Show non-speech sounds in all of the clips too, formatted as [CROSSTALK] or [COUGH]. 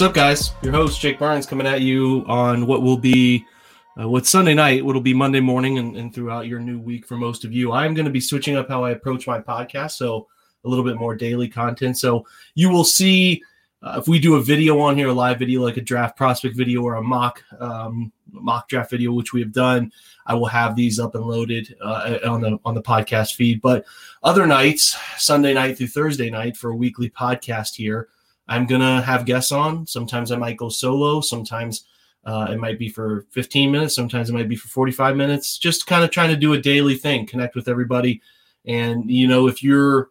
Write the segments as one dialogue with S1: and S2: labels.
S1: What's up, guys? Your host, Jake Barnes, coming at you on what will be uh, Sunday night, what'll be Monday morning and, and throughout your new week for most of you. I'm going to be switching up how I approach my podcast. So, a little bit more daily content. So, you will see uh, if we do a video on here, a live video, like a draft prospect video or a mock um, mock draft video, which we have done, I will have these up and loaded uh, on the on the podcast feed. But other nights, Sunday night through Thursday night, for a weekly podcast here, I'm gonna have guests on. Sometimes I might go solo. Sometimes uh, it might be for 15 minutes. Sometimes it might be for 45 minutes. Just kind of trying to do a daily thing, connect with everybody. And you know, if you're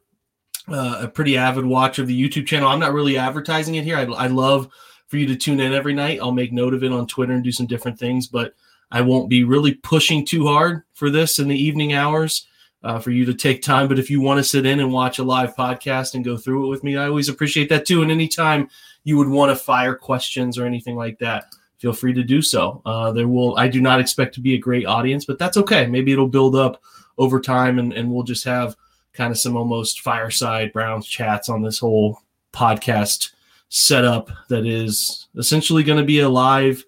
S1: uh, a pretty avid watcher of the YouTube channel, I'm not really advertising it here. I, I love for you to tune in every night. I'll make note of it on Twitter and do some different things, but I won't be really pushing too hard for this in the evening hours uh, for you to take time. But if you want to sit in and watch a live podcast and go through it with me, I always appreciate that too. And anytime you would want to fire questions or anything like that, feel free to do so. Uh, there will, I do not expect to be a great audience, but that's okay. Maybe it'll build up over time and, and we'll just have kind of some almost fireside Browns chats on this whole podcast setup that is essentially going to be a live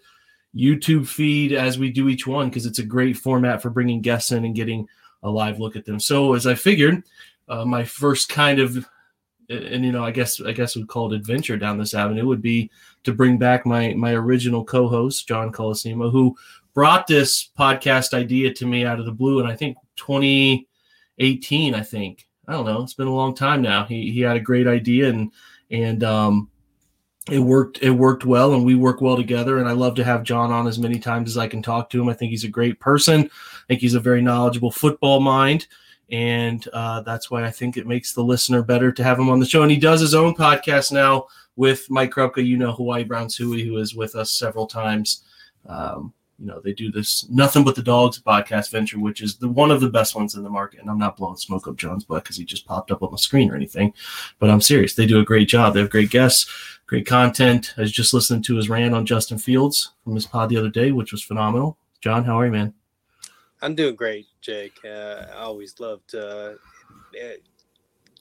S1: YouTube feed as we do each one because it's a great format for bringing guests in and getting a live look at them. So as I figured, uh, my first kind of and you know I guess I guess we'd call it adventure down this avenue would be to bring back my my original co-host John Colosimo, who brought this podcast idea to me out of the blue, and I think 2018. I think I don't know. It's been a long time now. He he had a great idea and and um, it worked it worked well and we work well together. And i love to have john on as many times as i can talk to him. I think he's a great person. I think he's a very knowledgeable football mind. And uh, that's why i think it makes the listener better to have him on the show. And he does his own podcast now with mike krupka. You know hawaii brown suey who is with us several times. Um, you know they do this nothing but the dogs podcast venture which is the one of the best ones in the market. And i'm not blowing smoke up john's butt because he just popped up on the screen or anything but i'm serious. They do a great job. They have great guests great content i was just listening to his rant on justin fields from his pod the other day which was phenomenal john how are you man
S2: i'm doing great jake uh, i always love to uh,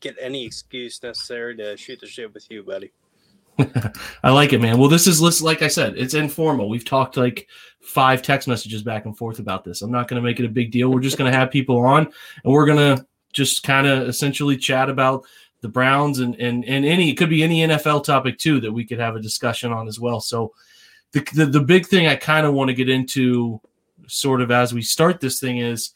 S2: get any excuse necessary to shoot the shit with you buddy [LAUGHS]
S1: I like it, man. Well, this is like I said, it's informal. We've talked like five text messages back and forth about this. I'm not going to make it a big deal. We're just going to have people on, and we're going to just kind of essentially chat about the Browns and and and any it could be any NFL topic too that we could have a discussion on as well. So the the, the big thing I kind of want to get into, sort of as we start this thing, is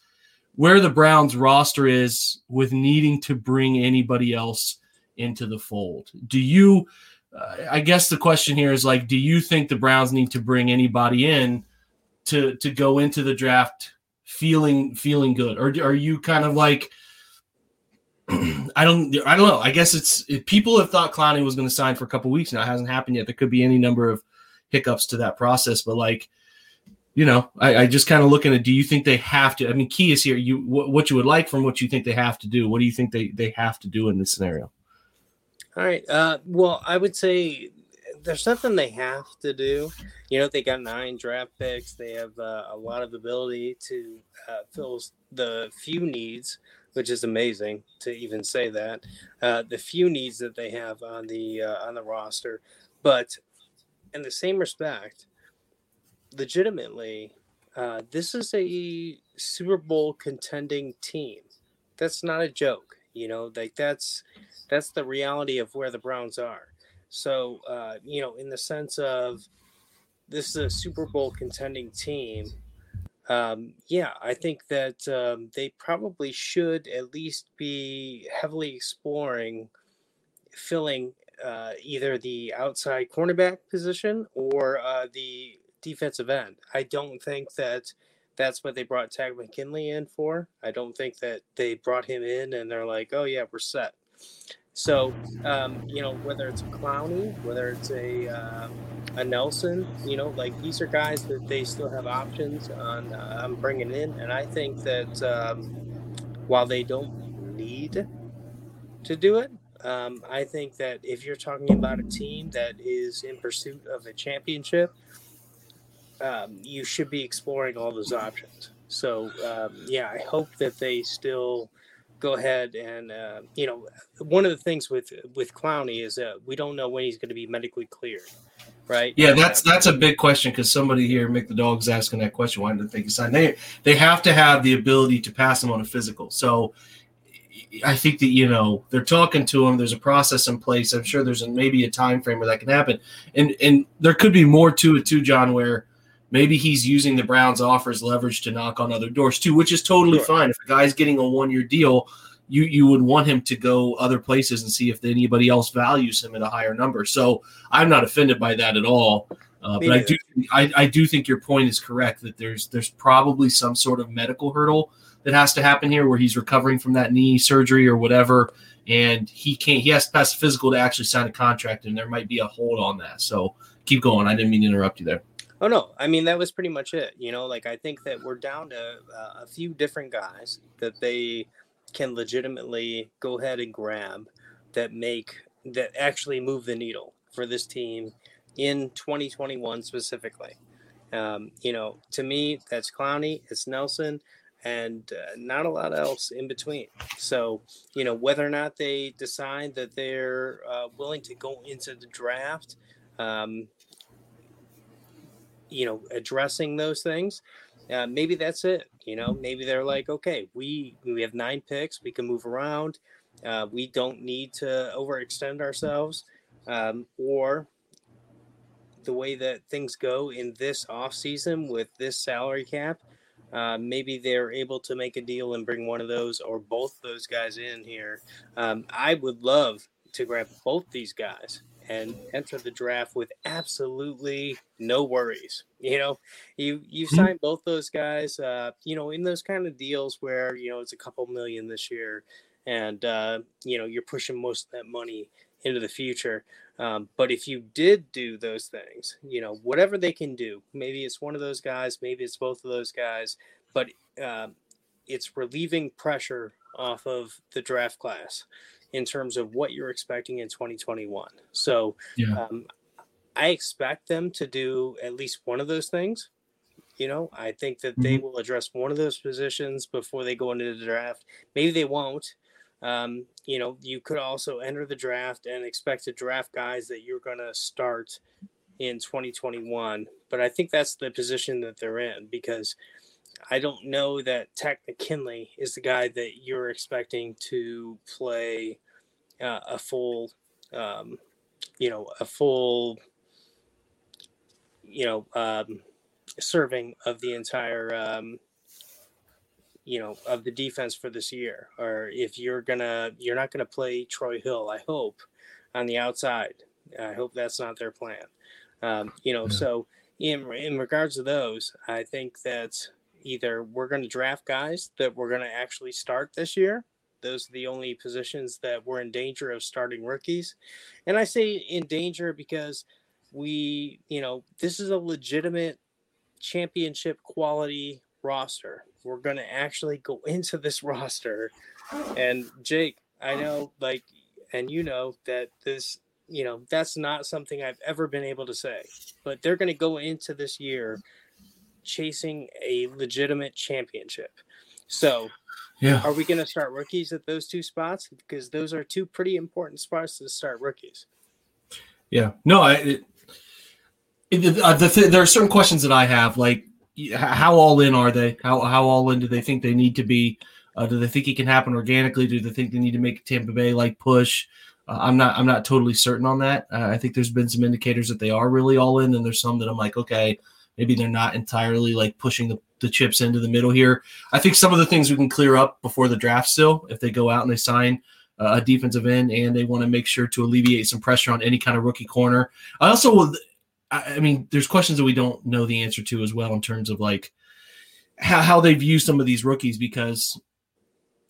S1: where the Browns roster is with needing to bring anybody else into the fold. Do you? uh, I guess the question here is like, do you think the Browns need to bring anybody in to to go into the draft feeling feeling good, or are you kind of like? [CLEARS THROAT] I don't. I don't know. I guess it's it, people have thought Clowney was going to sign for a couple weeks now. It hasn't happened yet. There could be any number of hiccups to that process, but like, you know, I, I just kind of looking at. Do you think they have to? I mean, key is here. You what, what you would like from what you think they have to do. What do you think they they have to do in this scenario?
S2: All right. Uh, well, I would say there's nothing they have to do. You know, they got nine draft picks. They have uh, a lot of ability to uh, fill the few needs, which is amazing to even say that. Uh, the few needs that they have on the uh, on the roster, but in the same respect, legitimately, uh, this is a Super Bowl contending team. That's not a joke. You know, like that's that's the reality of where the Browns are. So, uh, you know, in the sense of this is a Super Bowl contending team, um, yeah, I think that um, they probably should at least be heavily exploring filling uh, either the outside cornerback position or uh, the defensive end. I don't think that that's what they brought Takk McKinley in for. I don't think that they brought him in and they're like, oh, yeah, we're set. So, um, you know, whether it's a Clowney, whether it's a uh, a Nelson, you know, like these are guys that they still have options on uh, on bringing in, and I think that um, while they don't need to do it, um, I think that if you're talking about a team that is in pursuit of a championship, um, you should be exploring all those options. So, um, yeah, I hope that they still go ahead and uh, you know one of the things with with Clowney is that we don't know when he's going to be medically cleared, right?
S1: Yeah, that's that's a big question because somebody here, Mick the Dog's asking that question. Why didn't they signed? They they have to have the ability to pass him on a physical. So I think that you know they're talking to him. There's a process in place. I'm sure there's a, maybe a time frame where that can happen, and and there could be more to it too, John, where maybe he's using the Browns' offers leverage to knock on other doors too, which is totally sure. fine. If a guy's getting a one year deal, you you would want him to go other places and see if anybody else values him at a higher number. So I'm not offended by that at all. Uh, but I do I, I do think your point is correct that there's there's probably some sort of medical hurdle that has to happen here where he's recovering from that knee surgery or whatever and he can't he has to pass physical to actually sign a contract and there might be a hold on that so keep going i didn't mean to interrupt you there
S2: Oh no, I mean that was pretty much it. You know, like I think that we're down to uh, a few different guys that they can legitimately go ahead and grab that make that actually move the needle for this team in 2021 specifically. Um, you know, to me, that's Clowney, it's Nelson, and uh, not a lot else in between. So, you know, whether or not they decide that they're uh, willing to go into the draft, um, you know addressing those things uh, maybe that's it you know maybe they're like okay we we have nine picks we can move around uh, we don't need to overextend ourselves um, or the way that things go in this off season with this salary cap uh, maybe they're able to make a deal and bring one of those or both those guys in here um, i would love to grab both these guys and enter the draft with absolutely no worries. You know, you you mm-hmm. signed both those guys. Uh, you know, in those kind of deals where you know it's a couple million this year, and uh, you know you're pushing most of that money into the future. Um, but if you did do those things, you know, whatever they can do, maybe it's one of those guys, maybe it's both of those guys, but uh, it's relieving pressure off of the draft class in terms of what you're expecting in 2021. So yeah. um, I expect them to do at least one of those things. You know, I think that mm-hmm. they will address one of those positions before they go into the draft. Maybe they won't. Um, you know, you could also enter the draft and expect to draft guys that you're going to start in 2021. But I think that's the position that they're in because I don't know that Takk McKinley is the guy that you're expecting to play uh, a full, um, you know, a full, you know, um, serving of the entire, um, you know, of the defense for this year. Or if you're gonna, you're not gonna play Troy Hill. I hope on the outside. I hope that's not their plan. Um, you know, yeah. so in in regards to those, I think that either we're going to draft guys that we're going to actually start this year, those are the only positions that were in danger of starting rookies. And I say in danger because we, you know, this is a legitimate championship quality roster. We're going to actually go [LAUGHS] into this roster. And Jake, I know, like, and you know that this, you know, that's not something I've ever been able to say, but they're going to go into this year chasing a legitimate championship. So
S1: yeah.
S2: Are we going to start rookies at those two spots? Because those are two pretty important spots to start rookies.
S1: Yeah. No, I. It, it, uh, the th- there are certain questions that I have, like how all in are they? How how all in do they think they need to be? Uh, do they think it can happen organically? Do they think they need to make Tampa Bay like push? Uh, I'm not. I'm not totally certain on that. Uh, I think there's been some indicators that they are really all in, and there's some that I'm like, okay, maybe they're not entirely like pushing the the chips into the middle here. I think some of the things we can clear up before the draft still, if they go out and they sign uh, a defensive end and they want to make sure to alleviate some pressure on any kind of rookie corner. I also, I mean, there's questions that we don't know the answer to as well in terms of like how, how they view some of these rookies because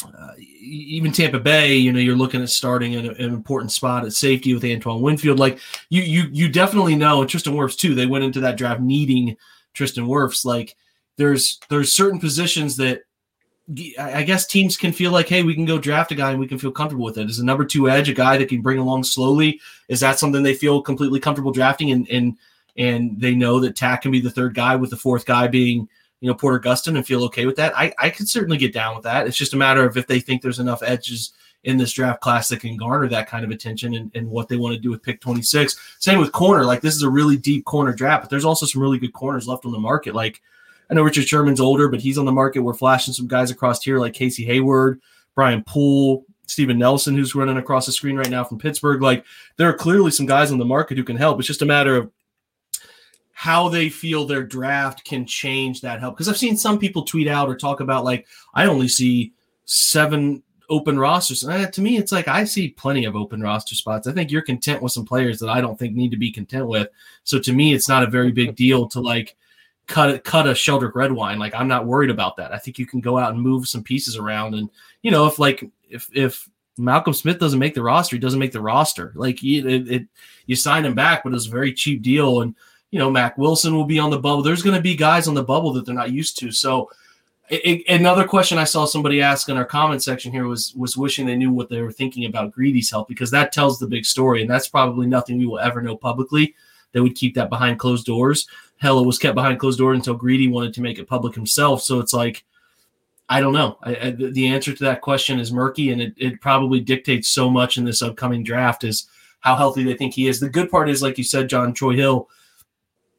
S1: uh, even Tampa Bay, you know, you're looking at starting in an important spot at safety with Antoine Winfield. Like you, you, you definitely know, and Tristan Wirfs too. They went into that draft needing Tristan Wirfs. Like there's there's certain positions that I guess teams can feel like, hey, we can go draft a guy and we can feel comfortable with it. Is a number two edge a guy that can bring along slowly? Is that something they feel completely comfortable drafting? And and and they know that Takk can be the third guy with the fourth guy being you know Porter Gustin and feel okay with that. I I could certainly get down with that. It's just a matter of if they think there's enough edges in this draft class that can garner that kind of attention and, and what they want to do with pick 26. Same with corner. Like this is a really deep corner draft, but there's also some really good corners left on the market. Like I know Richard Sherman's older, but he's on the market. We're flashing some guys across here like Casey Hayward, Brian Poole, Steven Nelson, who's running across the screen right now from Pittsburgh. Like there are clearly some guys on the market who can help. It's just a matter of how they feel their draft can change that help. Because I've seen some people tweet out or talk about like I only see seven open rosters. And uh, to me, it's like I see plenty of open roster spots. I think you're content with some players that I don't think need to be content with. So to me, it's not a very big deal to like cut a, cut a Sheldrick Redwine. Like I'm not worried about that. I think you can go out and move some pieces around. And you know, if like if if Malcolm Smith doesn't make the roster, he doesn't make the roster. Like it, it you sign him back, but it's a very cheap deal and you know, Mack Wilson will be on the bubble. There's going to be guys on the bubble that they're not used to. So, it, it, another question I saw somebody ask in our comment section here was was wishing they knew what they were thinking about Greedy's help because that tells the big story, and that's probably nothing we will ever know publicly. They would keep that behind closed doors. Hell, it was kept behind closed doors until Greedy wanted to make it public himself. So it's like, I don't know. I, I, the answer to that question is murky, and it, it probably dictates so much in this upcoming draft is how healthy they think he is. The good part is, like you said, John Troy Hill –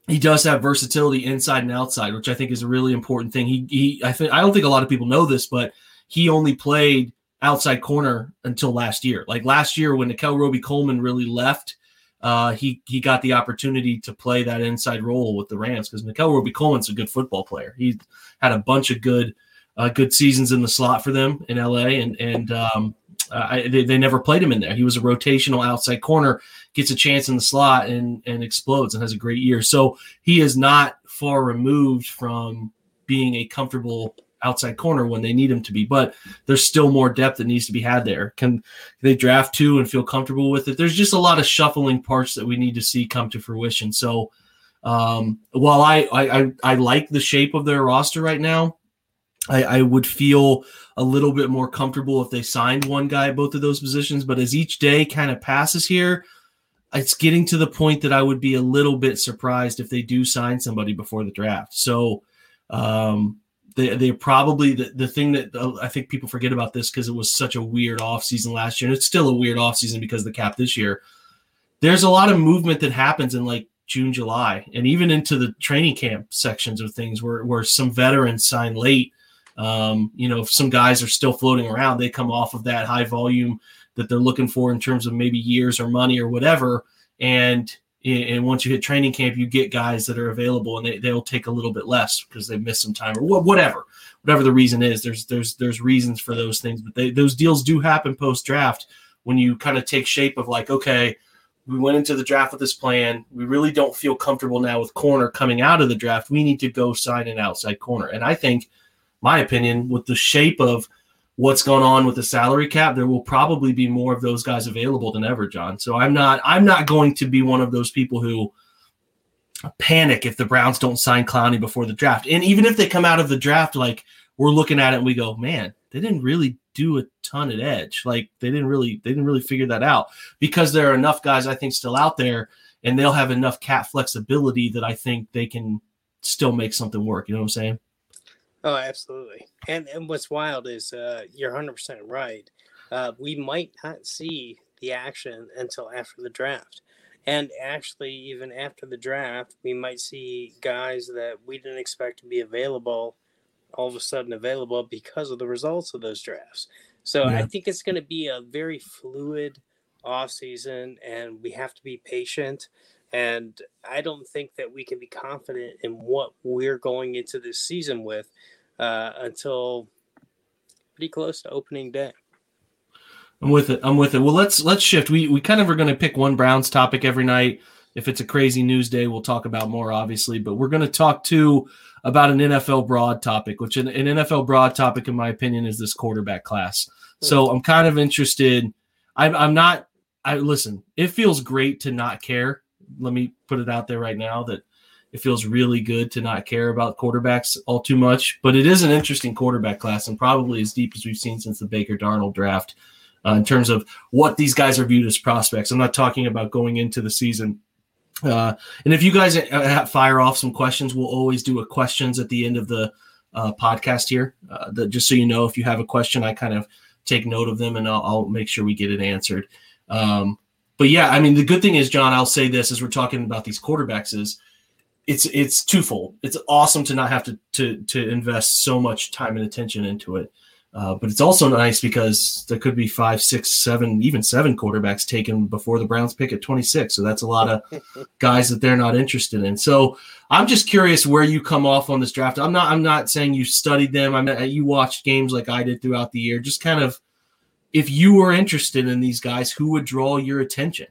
S1: he does have versatility inside and outside, which I think is a really important thing. He he I think I don't think a lot of people know this, but he only played outside corner until last year. Like last year when Nickell Robey-Coleman really left, uh, he he got the opportunity to play that inside role with the Rams because Nickell Robey-Coleman's a good football player. He had a bunch of good uh, good seasons in the slot for them in LA, and and um, I, they, they never played him in there. He was a rotational outside corner, gets a chance in the slot and and explodes and has a great year. So he is not far removed from being a comfortable outside corner when they need him to be. But there's still more depth that needs to be had there. Can they draft two and feel comfortable with it? There's just a lot of shuffling parts that we need to see come to fruition. So um, while I, I I like the shape of their roster right now, I, I would feel a little bit more comfortable if they signed one guy at both of those positions. But as each day kind of passes here, it's getting to the point that I would be a little bit surprised if they do sign somebody before the draft. So um, they they probably the, the thing that uh, I think people forget about this because it was such a weird offseason last year, and it's still a weird offseason because of the cap this year. There's a lot of movement that happens in like June, July, and even into the training camp sections of things where where some veterans sign late um, you know, if some guys are still floating around, they come off of that high volume that they're looking for in terms of maybe years or money or whatever. And and once you hit training camp, you get guys that are available, and they, they'll take a little bit less because they've missed some time or whatever, whatever the reason is. There's there's there's reasons for those things, but they, those deals do happen post draft when you kind of take shape of like, okay, we went into the draft with this plan. We really don't feel comfortable now with corner coming out of the draft. We need to go sign an outside corner, and I think my opinion, with the shape of what's going on with the salary cap, there will probably be more of those guys available than ever, John. So I'm not I'm not going to be one of those people who panic if the Browns don't sign Clowney before the draft. And even if they come out of the draft, like we're looking at it and we go, man, they didn't really do a ton at edge. Like they didn't really they didn't really figure that out because there are enough guys I think still out there and they'll have enough cap flexibility that I think they can still make something work. You know what I'm saying?
S2: Oh, absolutely. And and what's wild is uh, you're 100% right. Uh, we might not see the action until after the draft. And actually, even after the draft, we might see guys that we didn't expect to be available all of a sudden available because of the results of those drafts. So yeah. I think it's going to be a very fluid off season, and we have to be patient. And I don't think that we can be confident in what we're going into this season with uh, until pretty close to opening day.
S1: I'm with it. I'm with it. Well, let's let's shift. We we kind of are going to pick one Browns topic every night If it's a crazy news day, we'll talk about more, obviously. But we're going to talk too about an NFL broad topic, which an, an NFL broad topic, in my opinion, is this quarterback class. So I'm kind of interested. I'm, I'm not. I listen. It feels great to not care. Let me put it out there right now that it feels really good to not care about quarterbacks all too much. But it is an interesting quarterback class and probably as deep as we've seen since the Baker Darnold draft uh, in terms of what these guys are viewed as prospects. I'm not talking about going into the season. Uh, and if you guys fire off some questions, we'll always do a questions at the end of the uh, podcast here. Uh, that just so you know, if you have a question, I kind of take note of them and I'll, I'll make sure we get it answered. Um, but yeah, I mean, the good thing is, John, I'll say this as we're talking about these quarterbacks is it's it's twofold. It's awesome to not have to to to invest so much time and attention into it. Uh, but it's also nice because there could be five, six, seven, even seven quarterbacks taken before the Browns pick at 26. So that's a lot of [LAUGHS] guys that they're not interested in. So I'm just curious where you come off on this draft. I'm not. I'm not saying you studied them. I'm. You watched games like I did throughout the year. Just kind of, if you were interested in these guys, who would draw your attention?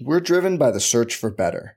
S3: We're driven by the search for better,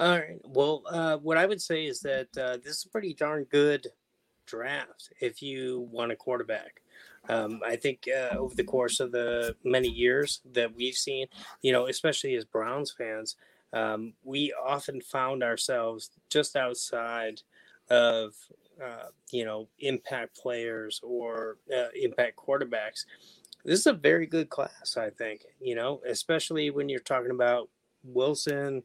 S2: All right. Well, uh, what I would say is that uh, this is a pretty darn good draft if you want a quarterback. Um, I think uh, over the course of the many years that we've seen, you know, especially as Browns fans, um, we often found ourselves just outside of, uh, you know, impact players or uh, impact quarterbacks. This is a very good class, I think, you know, especially when you're talking about Wilson,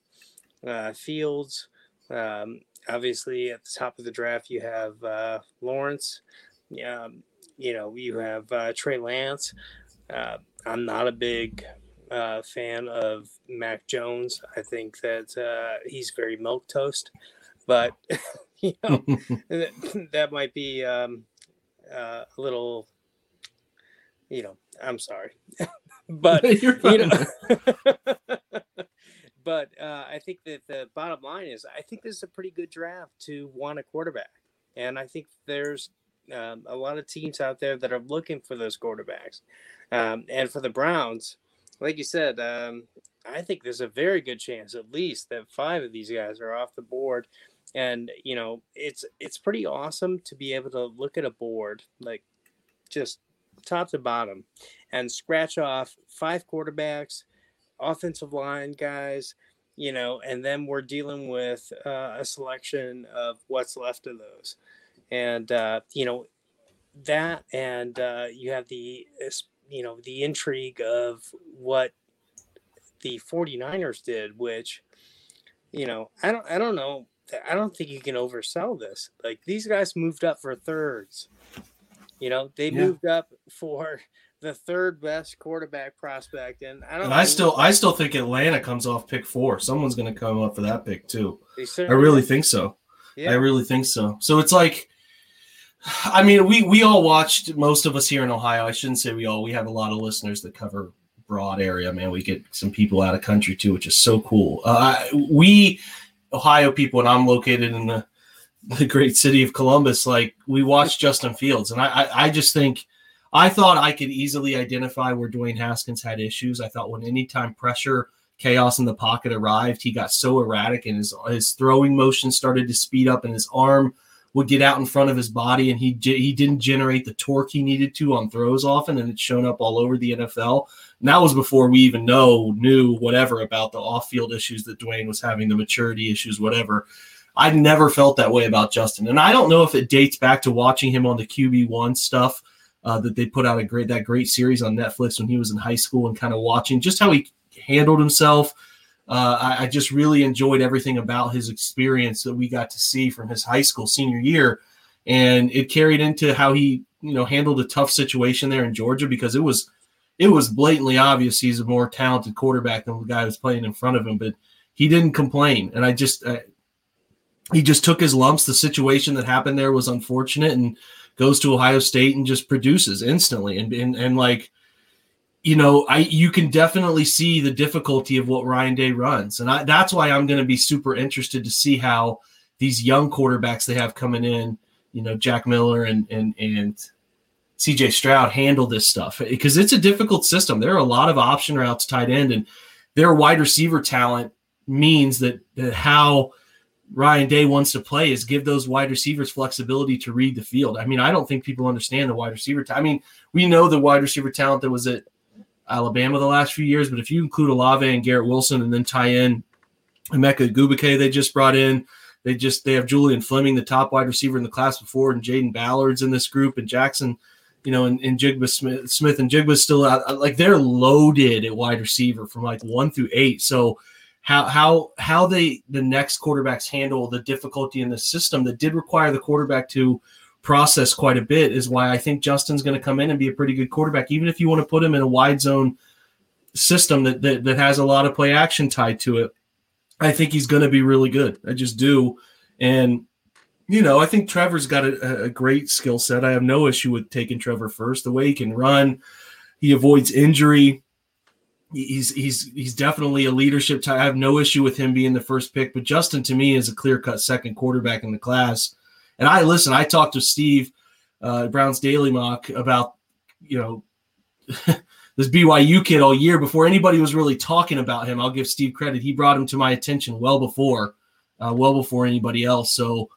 S2: uh, Fields. Um, obviously, at the top of the draft, you have uh, Lawrence. Um, you know, you have uh, Trey Lance. Uh, I'm not a big uh, fan of Mac Jones. I think that uh, he's very milk toast, but [LAUGHS] you know [LAUGHS] that, might be um, uh, a little. You know, I'm sorry, [LAUGHS] but you know. But uh, I think that the bottom line is I think this is a pretty good draft to want a quarterback, and I think there's um, a lot of teams out there that are looking for those quarterbacks. Um, and for the Browns, like you said, um, I think there's a very good chance, at least, that five of these guys are off the board. And you know, it's it's pretty awesome to be able to look at a board like just top to bottom and scratch off five quarterbacks offensive line guys, you know, and then we're dealing with uh, a selection of what's left of those. And, uh, you know, that and uh, you have the, you know, the intrigue of what the 49ers did, which, you know, I don't, I don't know. I don't think you can oversell this. Like these guys moved up for thirds. You know, they yeah. moved up for the third best quarterback prospect, and I don't.
S1: And I still, I still think Atlanta comes off pick four. Someone's going to come up for that pick too. I really think so. Yeah. I really think so. So it's like, I mean, we we all watched. Most of us here in Ohio. I shouldn't say we all. We have a lot of listeners that cover broad area. Man, we get some people out of country too, which is so cool. Uh, we Ohio people, and I'm located in the the great city of Columbus. Like we watched Justin Fields, and I, I, I just think I thought I could easily identify where Dwayne Haskins had issues. I thought when anytime pressure, chaos in the pocket arrived, he got so erratic and his his throwing motion started to speed up and his arm would get out in front of his body and he he didn't generate the torque he needed to on throws often and it's shown up all over the NFL. And that was before we even know knew whatever about the off-field issues that Dwayne was having, the maturity issues, whatever. I never felt that way about Justin, and I don't know if it dates back to watching him on the QB one stuff uh, that they put out a great that great series on Netflix when he was in high school and kind of watching just how he handled himself. Uh, I, I, just really enjoyed everything about his experience that we got to see from his high school senior year, and it carried into how he you know handled a tough situation there in Georgia because it was it was blatantly obvious he's a more talented quarterback than the guy who's playing in front of him, but he didn't complain, and I just. I, he just took his lumps. The situation that happened there was unfortunate and goes to Ohio State and just produces instantly. And, and, and like, you know, I you can definitely see the difficulty of what Ryan Day runs. And I, that's why I'm going to be super interested to see how these young quarterbacks they have coming in, you know, Jack Miller and and and CJ Stroud handle this stuff because it's a difficult system. There are a lot of option routes tight end and their wide receiver talent means that, that how – Ryan Day wants to play is give those wide receivers flexibility to read the field. I mean, I don't think people understand the wide receiver. I mean, we know the wide receiver talent that was at Alabama the last few years, but if you include Olave and Garrett Wilson and then tie in Emeka Egbuka they just brought in, they just they have Julian Fleming, the top wide receiver in the class before, and Jayden Ballard's in this group, and Jaxon, you know, and, and Njigba Smith, Smith and Njigba's still out. Like they're loaded at wide receiver from like one through eight. So how how how they the next quarterbacks handle the difficulty in the system that did require the quarterback to process quite a bit is why I think Justin's going to come in and be a pretty good quarterback, even if you want to put him in a wide zone system that that, that has a lot of play action tied to it. I think he's going to be really good. I just do, and you know I think Trevor's got a, a great skill set. I have no issue with taking Trevor first. The way he can run, he avoids injury he's he's he's definitely a leadership type. I have no issue with him being the first pick, but Justin to me is a clear cut second quarterback in the class. And I listen, I talked to Steve uh, Brown's Daily Mock about you know [LAUGHS] this BYU kid all year before anybody was really talking about him. I'll give Steve credit; he brought him to my attention well before, uh, well before anybody else. So.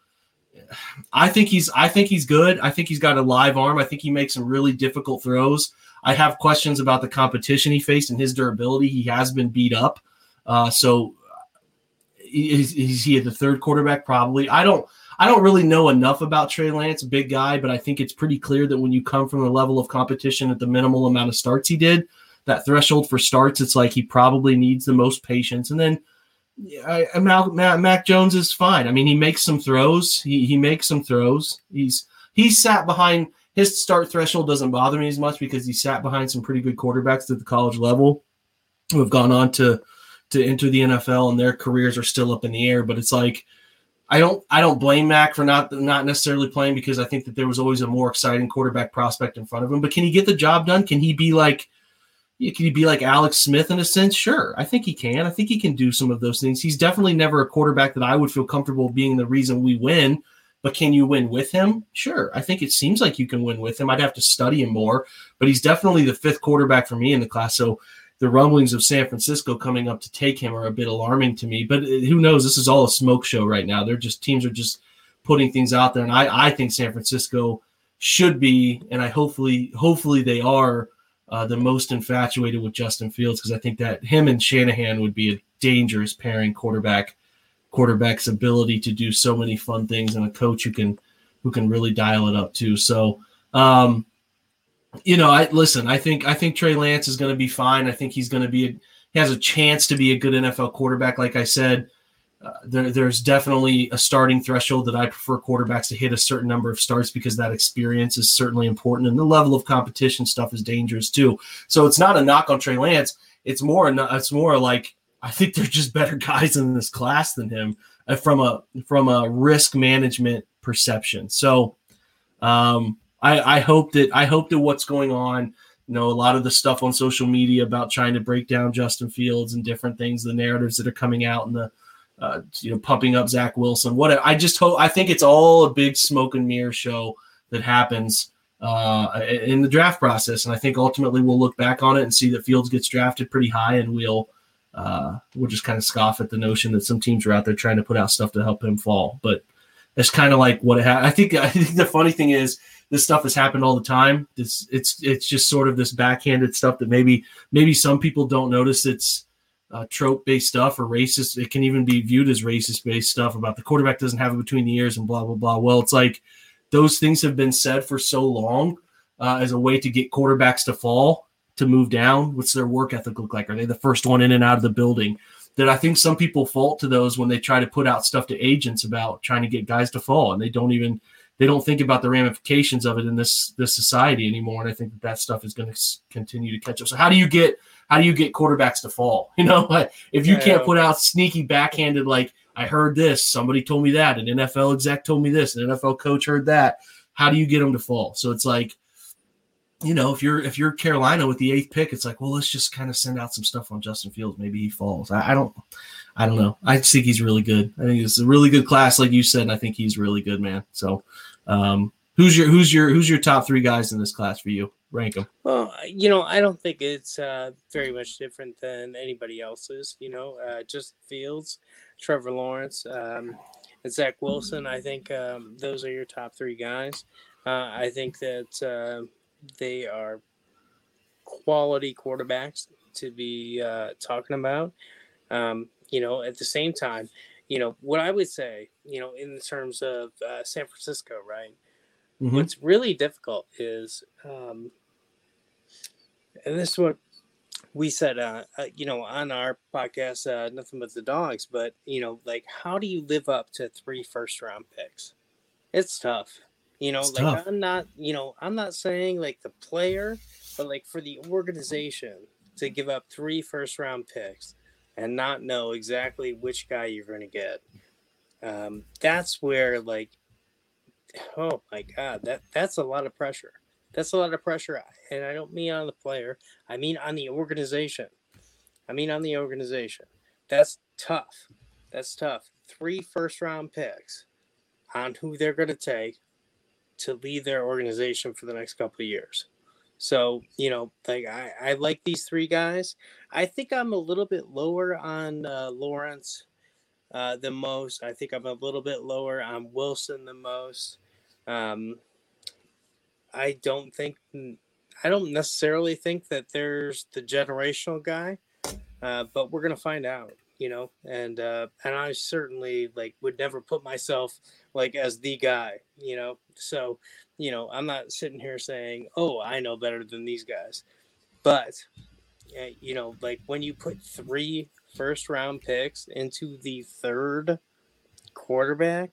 S1: I think he's I think he's good. I think he's got a live arm. I think he makes some really difficult throws. I have questions about the competition he faced and his durability. He has been beat up. Uh, so is, is he at the third quarterback? Probably. I don't. I don't really know enough about Trey Lance, big guy, but I think it's pretty clear that when you come from the level of competition at the minimal amount of starts he did, that threshold for starts, it's like he probably needs the most patience. And then I, I Mac, Mac Jones is fine. I mean, he makes some throws. He he makes some throws. He's he sat behind his start threshold doesn't bother me as much because he sat behind some pretty good quarterbacks at the college level who have gone on to to enter the NFL and their careers are still up in the air. But it's like I don't I don't blame Mac for not not necessarily playing because I think that there was always a more exciting quarterback prospect in front of him. But can he get the job done? Can he be like can he be like Alex Smith in a sense? Sure. I think he can. I think he can do some of those things. He's definitely never a quarterback that I would feel comfortable being the reason we win but can you win with him? Sure. I think it seems like you can win with him. I'd have to study him more, but he's definitely the fifth quarterback for me in the class. So the rumblings of San Francisco coming up to take him are a bit alarming to me. But uh, who knows? This is all a smoke show right now. They're just teams are just putting things out there, and I I think San Francisco should be, and I hopefully hopefully they are uh, the most infatuated with Justin Fields because I think that him and Shanahan would be a dangerous pairing quarterback quarterback's ability to do so many fun things and a coach who can who can really dial it up too. So um you know, I listen, I think I think Trey Lance is going to be fine. I think he's going to be a, he has a chance to be a good NFL quarterback like I said. Uh, there, there's definitely a starting threshold that I prefer quarterbacks to hit a certain number of starts because that experience is certainly important, and the level of competition stuff is dangerous too. So it's not a knock on Trey Lance. It's more, it's more like I think they're just better guys in this class than him uh, from a from a risk management perception. So um, I, I hope that I hope that what's going on, you know, a lot of the stuff on social media about trying to break down Justin Fields and different things, the narratives that are coming out and the uh, you know pumping up Zach Wilson. What I just hope I think it's all a big smoke and mirror show that happens uh, in the draft process, and I think ultimately we'll look back on it and see that Fields gets drafted pretty high, and we'll uh, we'll just kind of scoff at the notion that some teams are out there trying to put out stuff to help him fall. But it's kind of like what it ha- I think. I think the funny thing is this stuff has happened all the time. It's it's it's just sort of this backhanded stuff that maybe maybe some people don't notice. It's uh, trope based stuff or racist. It can even be viewed as racist based stuff about the quarterback doesn't have it between the ears and blah blah blah. Well, it's like those things have been said for so long uh, as a way to get quarterbacks to fall to move down. What's their work ethic look like? Are they the first one in and out of the building? That I think some people fault to those when they try to put out stuff to agents about trying to get guys to fall, and they don't even they don't think about the ramifications of it in this this society anymore. And I think that that stuff is going to continue to catch up. So how do you get how do you get quarterbacks to fall? [LAUGHS] You know, if you can't put out sneaky backhanded like I heard this, somebody told me that, an NFL exec told me this, an NFL coach heard that. How do you get them to fall? So it's like you know, if you're if you're Carolina with the eighth pick, it's like, well, let's just kind of send out some stuff on Justin Fields. Maybe he falls. I, I don't, I don't know. I think he's really good. I think it's a really good class, like you said. And I think he's really good, man. So, um, who's your who's your who's your top three guys in this class for you? Rank them.
S2: Well, you know, I don't think it's uh, very much different than anybody else's. You know, uh, just Fields, Trevor Lawrence, um, and Zach Wilson. I think um, those are your top three guys. Uh, I think that uh, they are quality quarterbacks to be uh, talking about. Um, you know, at the same time, you know, what I would say, you know, in terms of uh, San Francisco, right? Mm-hmm. What's really difficult is, um, and this is what we said, uh, uh, you know, on our podcast, uh, nothing but the dogs. But you know, like, how do you live up to three first round picks? It's tough. You know, it's like tough. I'm not, you know, I'm not saying like the player, but like for the organization to give up three first round picks and not know exactly which guy you're going to get. Um, that's where like, oh my God, that that's a lot of pressure. That's a lot of pressure. And I don't mean on the player. I mean on the organization. I mean on the organization. That's tough. That's tough. Three first round picks on who they're going to take to lead their organization for the next couple of years. So, you know, like I, I like these three guys. I think I'm a little bit lower on uh, Lawrence uh, the most. I think I'm a little bit lower on Wilson the most. Um, I don't think, I don't necessarily think that there's the generational guy, uh, but we're gonna find out you know, and uh, and I certainly like would never put myself like as the guy, you know. So, you know, I'm not sitting here saying, "Oh, I know better than these guys," but you know, like when you put three first round picks into the third quarterback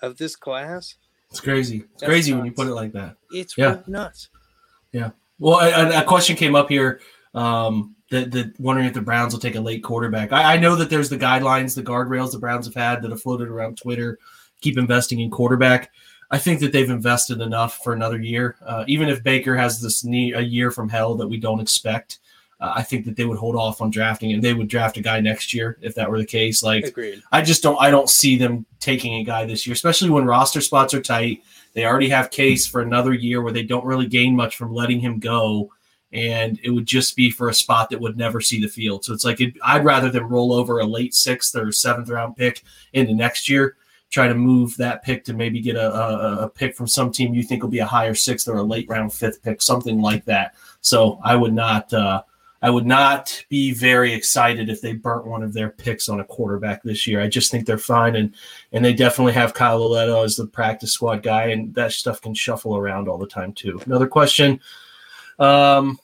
S2: of this class,
S1: it's crazy. It's crazy nuts. when you put it like that.
S2: It's yeah. nuts.
S1: Yeah. Well, a, a question came up here. Um, that, that wondering if the Browns will take a late quarterback. I, I, know that there's the guidelines, the guardrails the Browns have had that have floated around Twitter, keep investing in quarterback. I think that they've invested enough for another year. Uh, even if Baker has this knee, a year from hell that we don't expect, uh, I think that they would hold off on drafting and they would draft a guy next year if that were the case. Like,
S2: Agreed.
S1: I just don't, I don't see them taking a guy this year, especially when roster spots are tight. They already have Case for another year where they don't really gain much from letting him go and it would just be for a spot that would never see the field. So it's like it, I'd rather than roll over a late sixth or seventh round pick into next year, try to move that pick to maybe get a, a, a, pick from some team you think will be a higher sixth or a late round fifth pick, something like that. So I would not. Uh, I would not be very excited if they burnt one of their picks on a quarterback this year. I just think they're fine, and and they definitely have Kyle Lauletta as the practice squad guy, and that stuff can shuffle around all the time too. Another question um,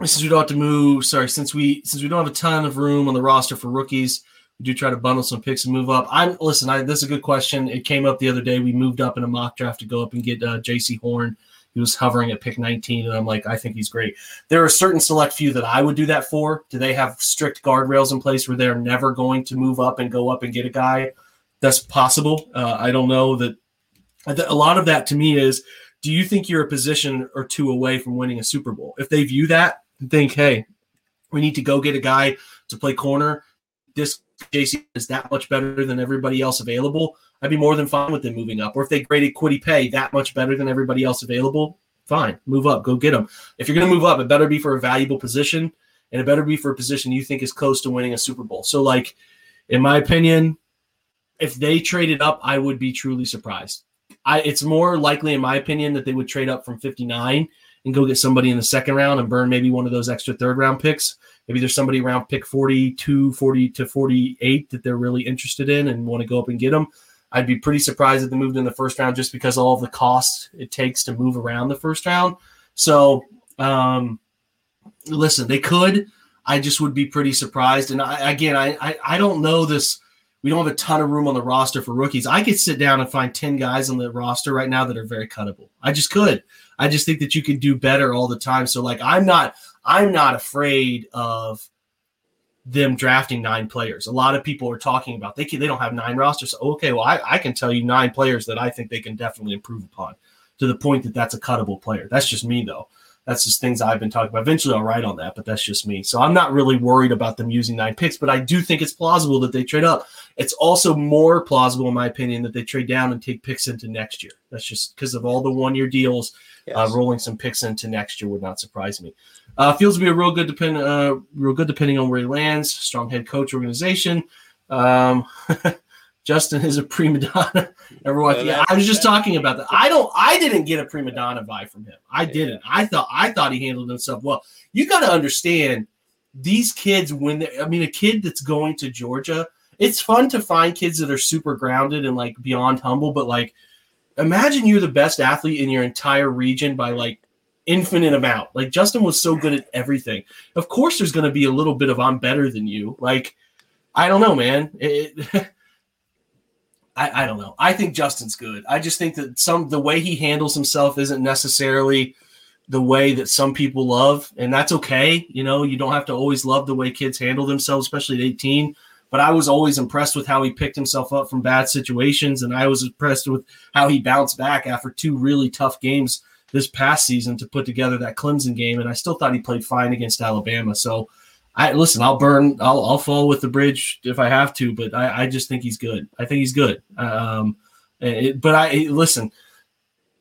S1: since we don't have to move, sorry, since we since we don't have a ton of room on the roster for rookies, we do try to bundle some picks and move up. I'm listen. I, this is a good question. It came up the other day. We moved up in a mock draft to go up and get uh, Jaycee Horn. He was hovering at pick 19, and I'm like, I think he's great. There are certain select few that I would do that for. Do they have strict guardrails in place where they're never going to move up and go up and get a guy? That's possible. Uh, I don't know that. A lot of that to me is do you think you're a position or two away from winning a Super Bowl? If they view that and think, hey, we need to go get a guy to play corner, this Jaycee is that much better than everybody else available, I'd be more than fine with them moving up. Or if they graded Kwity Paye that much better than everybody else available, fine, move up, go get them. If you're going to move up, it better be for a valuable position and it better be for a position you think is close to winning a Super Bowl. So, like, in my opinion, if they traded up, I would be truly surprised I it's more likely, in my opinion, that they would trade up from 59 and go get somebody in the second round and burn maybe one of those extra third round picks. Maybe there's somebody around pick 42, 40 to 48 that they're really interested in and want to go up and get them. I'd be pretty surprised if they moved in the first round just because all the costs it takes to move around the first round. So, um, listen, they could. I just would be pretty surprised. And I, again, I, I, I don't know this. We don't have a ton of room on the roster for rookies. I could sit down and find 10 guys on the roster right now that are very cuttable. I just could. I just think that you can do better all the time. So like I'm not I'm not afraid of them drafting nine players. A lot of people are talking about they can, they don't have nine rosters. So, okay, well I, I can tell you nine players that I think they can definitely improve upon to the point that that's a cuttable player. That's just me though. That's just things I've been talking about. Eventually, I'll write on that, but that's just me. So I'm not really worried about them using nine picks, but I do think it's plausible that they trade up. It's also more plausible, in my opinion, that they trade down and take picks into next year. That's just because of all the one year deals. Yes. Uh, rolling some picks into next year would not surprise me. Uh, feels to be a real good depend, uh, real good depending on where he lands. Strong head coach organization. Um, [LAUGHS] Justin is a prima donna. [LAUGHS] Everyone, yeah, I was just talking about that. I don't. I didn't get a prima donna vibe from him. I didn't. I thought. I thought he handled himself well. You got to understand these kids when they. I mean, a kid that's going to Georgia. It's fun to find kids that are super grounded and like beyond humble, but like, imagine you're the best athlete in your entire region by like infinite amount. Like Justin was so good at everything. Of course, there's going to be a little bit of I'm better than you. Like, I don't know, man. It, [LAUGHS] I, I don't know. I think Justin's good. I just think that some the way he handles himself isn't necessarily the way that some people love, and that's okay. You know, you don't have to always love the way kids handle themselves, especially at 18. But I was always impressed with how he picked himself up from bad situations, and I was impressed with how he bounced back after two really tough games this past season to put together that Clemson game. And I still thought he played fine against Alabama. So I listen. I'll burn. I'll, I'll fall with the bridge if I have to, but I, I just think he's good. I think he's good. Um, it, but I listen.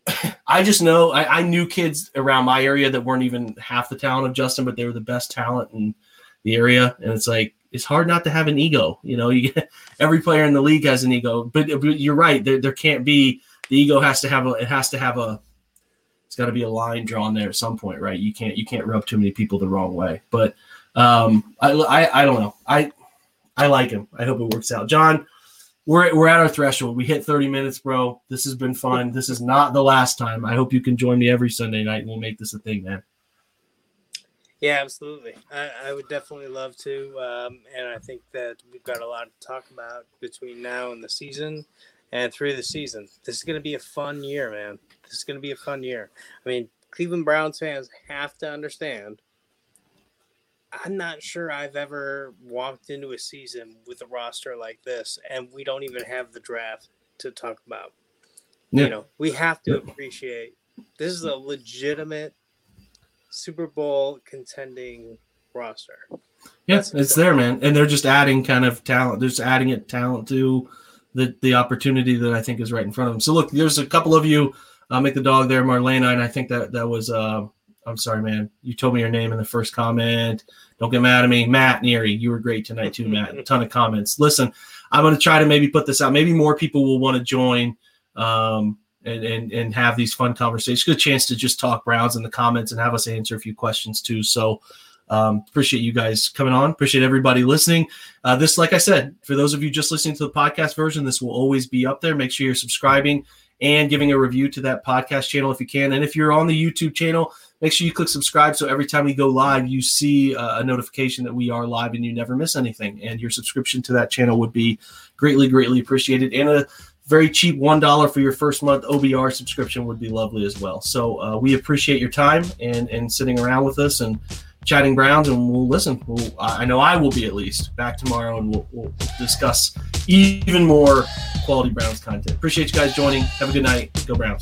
S1: [CLEARS THROAT] I just know I, I, knew kids around my area that weren't even half the talent of Justin, but they were the best talent in the area. And it's like it's hard not to have an ego. You know, [LAUGHS] you get, every player in the league has an ego, but, but you're right. There, there can't be the ego has to have a it has to have a it's got to be a line drawn there at some point, right? You can't you can't rub too many people the wrong way, but. Um, I, I, I don't know. I I like him. I hope it works out. John, we're we're at our threshold. We hit 30 minutes, bro. This has been fun. This is not the last time. I hope you can join me every Sunday night and we'll make this a thing, man.
S2: Yeah, absolutely. I, I would definitely love to. Um, and I think that we've got a lot to talk about between now and the season and through the season. This is going to be a fun year, man. This is going to be a fun year. I mean, Cleveland Browns fans have to understand I'm not sure I've ever walked into a season with a roster like this, and we don't even have the draft to talk about. Yeah. You know, we have to appreciate this is a legitimate Super Bowl contending roster.
S1: Yes, yeah, it's there, man, and they're just adding kind of talent. They're just adding it talent to the the opportunity that I think is right in front of them. So look, there's a couple of you. Uh, make the dog there, Marlena, and I think that that was. Uh, I'm sorry, man. You told me your name in the first comment. Don't get mad at me. Matt Neary, you were great tonight too, Matt. A [LAUGHS] ton of comments. Listen, I'm going to try to maybe put this out. Maybe more people will want to join um, and, and, and have these fun conversations. Good chance to just talk Browns in the comments and have us answer a few questions too. So um, appreciate you guys coming on. Appreciate everybody listening. Uh, this, like I said, for those of you just listening to the podcast version, this will always be up there. Make sure you're subscribing and giving a review to that podcast channel if you can. And if you're on the YouTube channel, make sure you click subscribe so every time we go live, you see uh, a notification that we are live and you never miss anything. And your subscription to that channel would be greatly, greatly appreciated. And a very cheap $1 for your first month OBR subscription would be lovely as well. So uh, we appreciate your time and, and sitting around with us and chatting Browns, and we'll listen. We'll, I know I will be at least back tomorrow, and we'll, we'll discuss even more quality Browns content. Appreciate you guys joining. Have a good night. Go Browns.